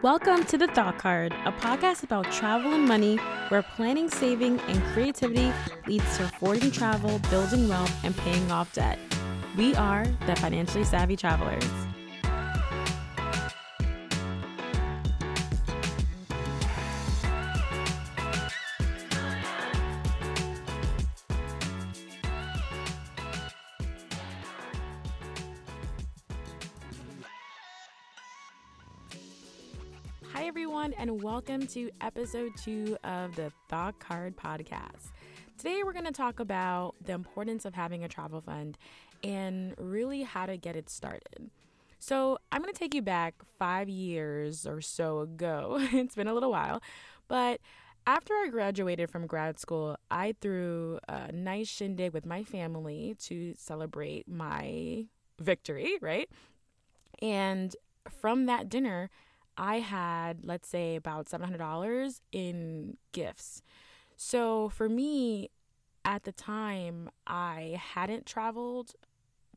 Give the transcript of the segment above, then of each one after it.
Welcome to The Thought Card, a podcast about travel and money where planning, saving, and creativity leads to affording travel, building wealth, and paying off debt. We are the Financially Savvy Travelers. Hi, everyone, and welcome to episode two of the Thought Card Podcast. Today, we're going to talk about the importance of having a travel fund and really how to get it started. So, I'm going to take you back five years or so ago. it's been a little while, but after I graduated from grad school, I threw a nice shindig with my family to celebrate my victory, right? And from that dinner, I had, let's say, about $700 in gifts. So for me, at the time, I hadn't traveled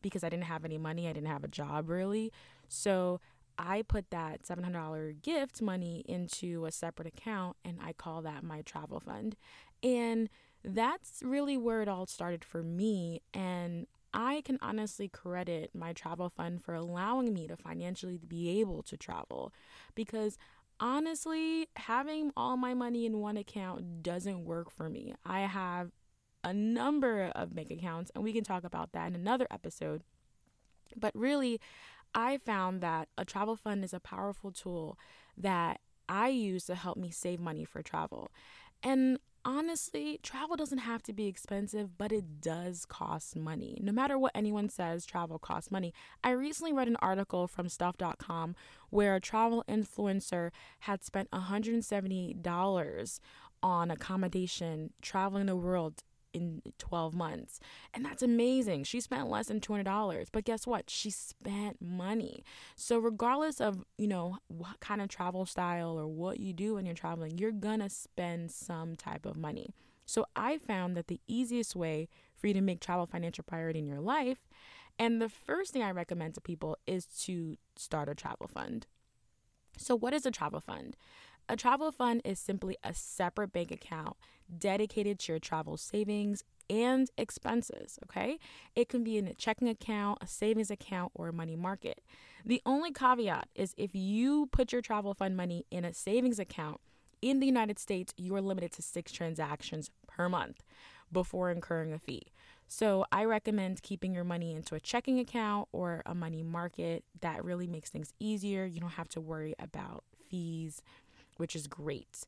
because I didn't have any money. I didn't have a job really. So I put that $700 gift money into a separate account and I call that my travel fund. And that's really where it all started for me. And I can honestly credit my travel fund for allowing me to financially be able to travel because honestly, having all my money in one account doesn't work for me. I have a number of bank accounts, and we can talk about that in another episode. But really, I found that a travel fund is a powerful tool that I use to help me save money for travel. And honestly, travel doesn't have to be expensive, but it does cost money. No matter what anyone says, travel costs money. I recently read an article from stuff.com where a travel influencer had spent $170 on accommodation traveling the world in 12 months. And that's amazing. She spent less than $200, but guess what? She spent money. So regardless of, you know, what kind of travel style or what you do when you're traveling, you're going to spend some type of money. So I found that the easiest way for you to make travel financial priority in your life and the first thing I recommend to people is to start a travel fund. So what is a travel fund? A travel fund is simply a separate bank account dedicated to your travel savings and expenses, okay? It can be in a checking account, a savings account, or a money market. The only caveat is if you put your travel fund money in a savings account in the United States, you are limited to six transactions per month before incurring a fee. So I recommend keeping your money into a checking account or a money market. That really makes things easier. You don't have to worry about fees which is great.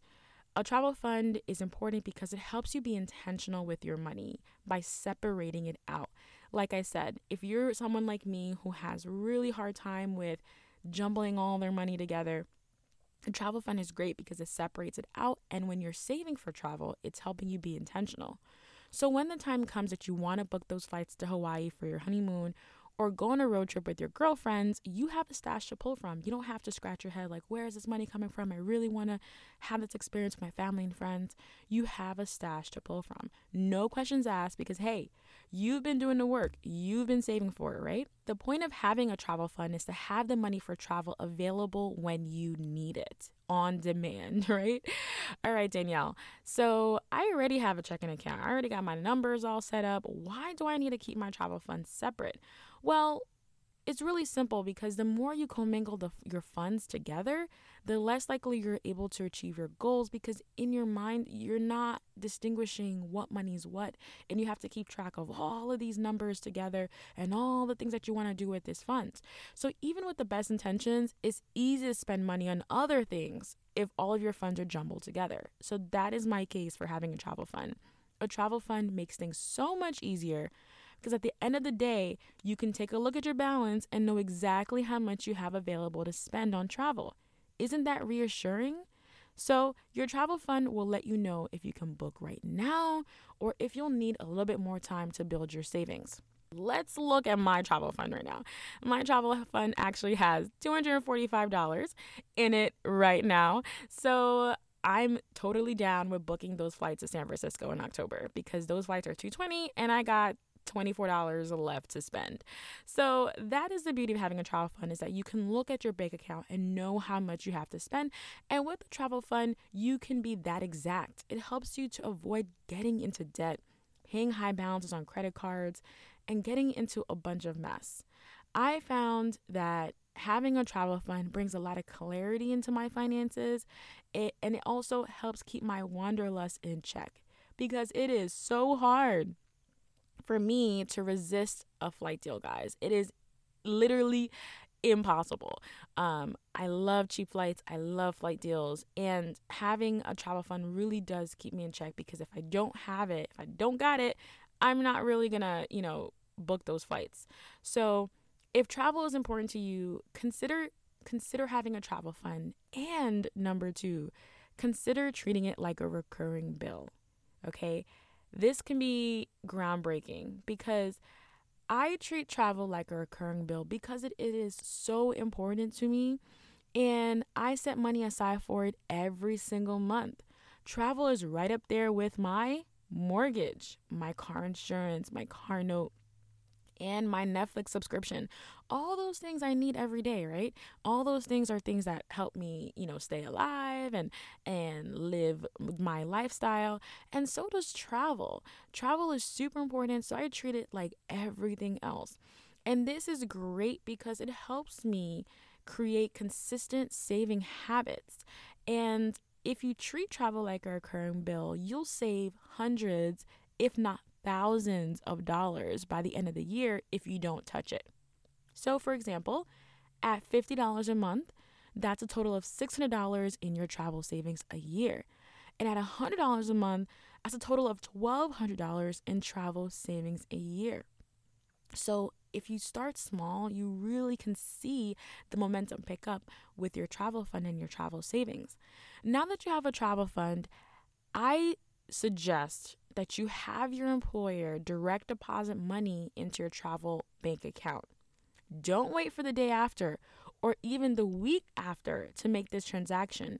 A travel fund is important because it helps you be intentional with your money by separating it out. Like I said, if you're someone like me who has really hard time with jumbling all their money together, a travel fund is great because it separates it out and when you're saving for travel, it's helping you be intentional. So when the time comes that you want to book those flights to Hawaii for your honeymoon or go on a road trip with your girlfriends, you have a stash to pull from. You don't have to scratch your head like, where is this money coming from? I really want to have this experience with my family and friends. You have a stash to pull from. No questions asked because, hey, you've been doing the work, you've been saving for it, right? The point of having a travel fund is to have the money for travel available when you need it on demand, right? All right, Danielle. So I already have a checking account. I already got my numbers all set up. Why do I need to keep my travel funds separate? Well, it's really simple because the more you commingle the, your funds together, the less likely you're able to achieve your goals because in your mind, you're not distinguishing what money's what. And you have to keep track of all of these numbers together and all the things that you want to do with this funds. So, even with the best intentions, it's easy to spend money on other things if all of your funds are jumbled together. So, that is my case for having a travel fund. A travel fund makes things so much easier because at the end of the day, you can take a look at your balance and know exactly how much you have available to spend on travel. Isn't that reassuring? So, your travel fund will let you know if you can book right now or if you'll need a little bit more time to build your savings. Let's look at my travel fund right now. My travel fund actually has $245 in it right now. So, I'm totally down with booking those flights to San Francisco in October because those flights are 220 and I got $24 left to spend. So that is the beauty of having a travel fund is that you can look at your bank account and know how much you have to spend. And with the travel fund, you can be that exact. It helps you to avoid getting into debt, paying high balances on credit cards, and getting into a bunch of mess. I found that having a travel fund brings a lot of clarity into my finances it, and it also helps keep my wanderlust in check because it is so hard for me to resist a flight deal, guys. It is literally impossible. Um, I love cheap flights. I love flight deals, and having a travel fund really does keep me in check because if I don't have it, if I don't got it, I'm not really gonna, you know, book those flights. So, if travel is important to you, consider consider having a travel fund, and number two, consider treating it like a recurring bill. Okay, this can be groundbreaking because I treat travel like a recurring bill because it, it is so important to me and I set money aside for it every single month. Travel is right up there with my mortgage, my car insurance, my car note, and my Netflix subscription. All those things I need every day, right? All those things are things that help me, you know, stay alive and and live my lifestyle. And so does travel. Travel is super important, so I treat it like everything else. And this is great because it helps me create consistent saving habits. And if you treat travel like a recurring bill, you'll save hundreds, if not thousands of dollars by the end of the year if you don't touch it. So, for example, at $50 a month, that's a total of $600 in your travel savings a year. And at $100 a month, that's a total of $1,200 in travel savings a year. So, if you start small, you really can see the momentum pick up with your travel fund and your travel savings. Now that you have a travel fund, I suggest that you have your employer direct deposit money into your travel bank account. Don't wait for the day after or even the week after to make this transaction.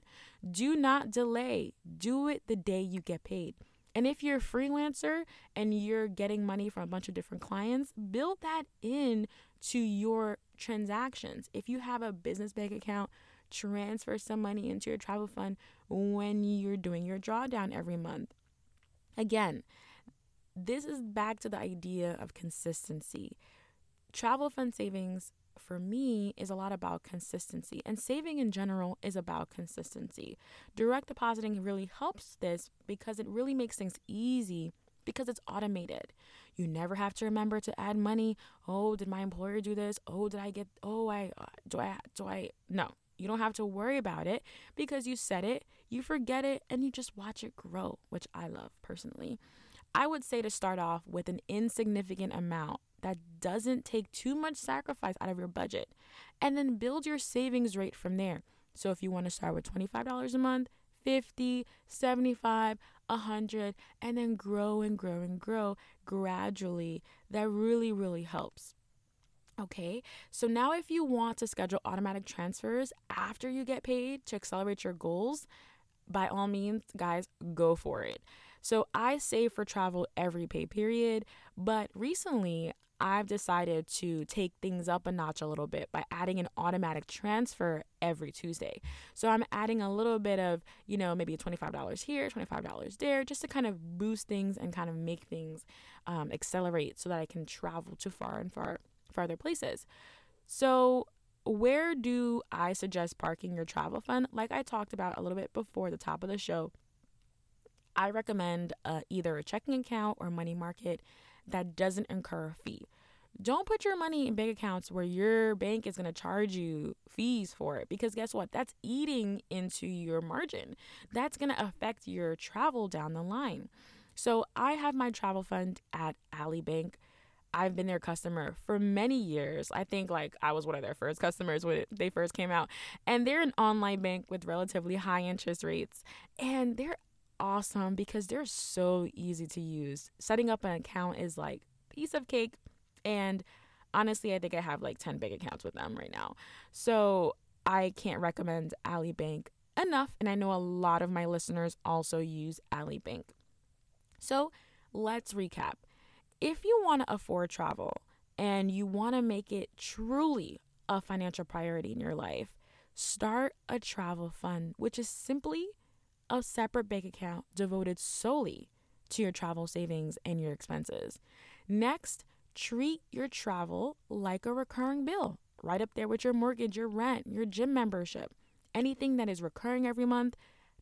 Do not delay. Do it the day you get paid. And if you're a freelancer and you're getting money from a bunch of different clients, build that in to your transactions. If you have a business bank account, transfer some money into your travel fund when you're doing your drawdown every month. Again, this is back to the idea of consistency. Travel fund savings for me is a lot about consistency, and saving in general is about consistency. Direct depositing really helps this because it really makes things easy because it's automated. You never have to remember to add money. Oh, did my employer do this? Oh, did I get Oh, I uh, do I do I No. You don't have to worry about it because you set it, you forget it, and you just watch it grow, which I love personally. I would say to start off with an insignificant amount that doesn't take too much sacrifice out of your budget and then build your savings rate from there. So if you want to start with $25 a month, 50, 75, 100 and then grow and grow and grow gradually, that really really helps. Okay, so now if you want to schedule automatic transfers after you get paid to accelerate your goals, by all means, guys, go for it. So I save for travel every pay period, but recently I've decided to take things up a notch a little bit by adding an automatic transfer every Tuesday. So I'm adding a little bit of, you know, maybe $25 here, $25 there, just to kind of boost things and kind of make things um, accelerate so that I can travel to far and far farther places. So, where do I suggest parking your travel fund? Like I talked about a little bit before the top of the show, I recommend uh, either a checking account or money market that doesn't incur a fee. Don't put your money in bank accounts where your bank is going to charge you fees for it because guess what? That's eating into your margin. That's going to affect your travel down the line. So I have my travel fund at Ally Bank. I've been their customer for many years. I think like I was one of their first customers when they first came out. And they're an online bank with relatively high interest rates. And they're awesome because they're so easy to use. Setting up an account is like piece of cake. And honestly, I think I have like 10 big accounts with them right now. So I can't recommend Ally Bank enough. And I know a lot of my listeners also use Ally Bank. So let's recap if you want to afford travel and you want to make it truly a financial priority in your life, start a travel fund, which is simply a separate bank account devoted solely to your travel savings and your expenses. Next, treat your travel like a recurring bill, right up there with your mortgage, your rent, your gym membership. Anything that is recurring every month,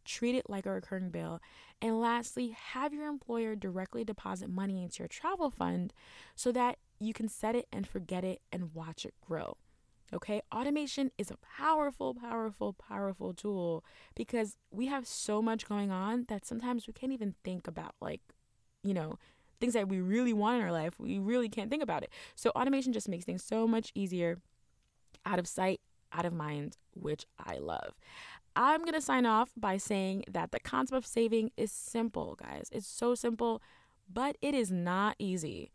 treat it like a recurring bill. And lastly, have your employer directly deposit money into your travel fund so that you can set it and forget it and watch it grow. Okay, automation is a powerful, powerful, powerful tool because we have so much going on that sometimes we can't even think about, like, you know, things that we really want in our life. We really can't think about it. So, automation just makes things so much easier, out of sight, out of mind, which I love. I'm going to sign off by saying that the concept of saving is simple, guys. It's so simple, but it is not easy.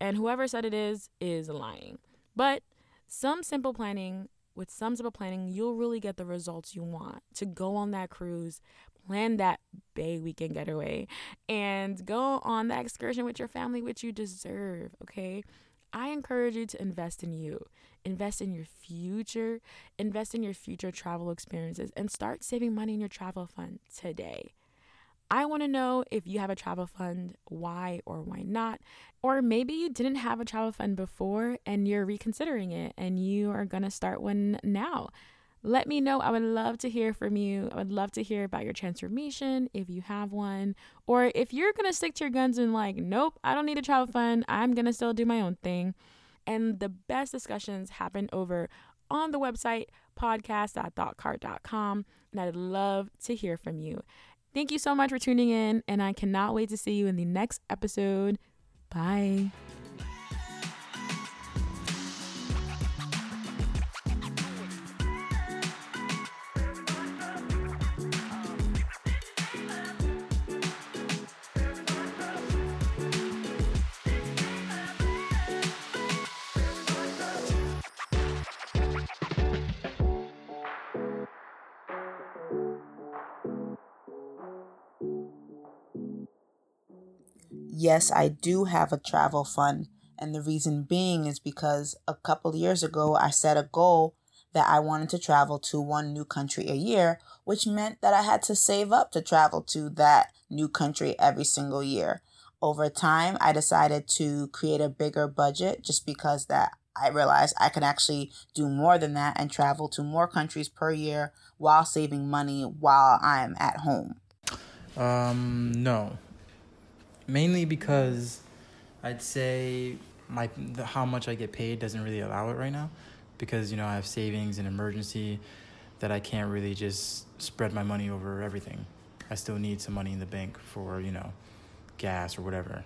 And whoever said it is, is lying. But some simple planning, with some simple planning, you'll really get the results you want to go on that cruise, plan that bay weekend getaway, and go on that excursion with your family, which you deserve, okay? I encourage you to invest in you, invest in your future, invest in your future travel experiences, and start saving money in your travel fund today. I want to know if you have a travel fund, why or why not. Or maybe you didn't have a travel fund before and you're reconsidering it and you are going to start one now. Let me know. I would love to hear from you. I would love to hear about your transformation if you have one. Or if you're going to stick to your guns and, like, nope, I don't need a travel fund. I'm going to still do my own thing. And the best discussions happen over on the website podcast.thoughtcard.com. And I'd love to hear from you. Thank you so much for tuning in, and I cannot wait to see you in the next episode. Bye. Yes, I do have a travel fund. And the reason being is because a couple years ago, I set a goal that I wanted to travel to one new country a year, which meant that I had to save up to travel to that new country every single year. Over time, I decided to create a bigger budget just because that I realized I can actually do more than that and travel to more countries per year while saving money while I'm at home. Um, no mainly because I'd say my the, how much I get paid doesn't really allow it right now, because you know I have savings and emergency that I can't really just spread my money over everything. I still need some money in the bank for you know gas or whatever.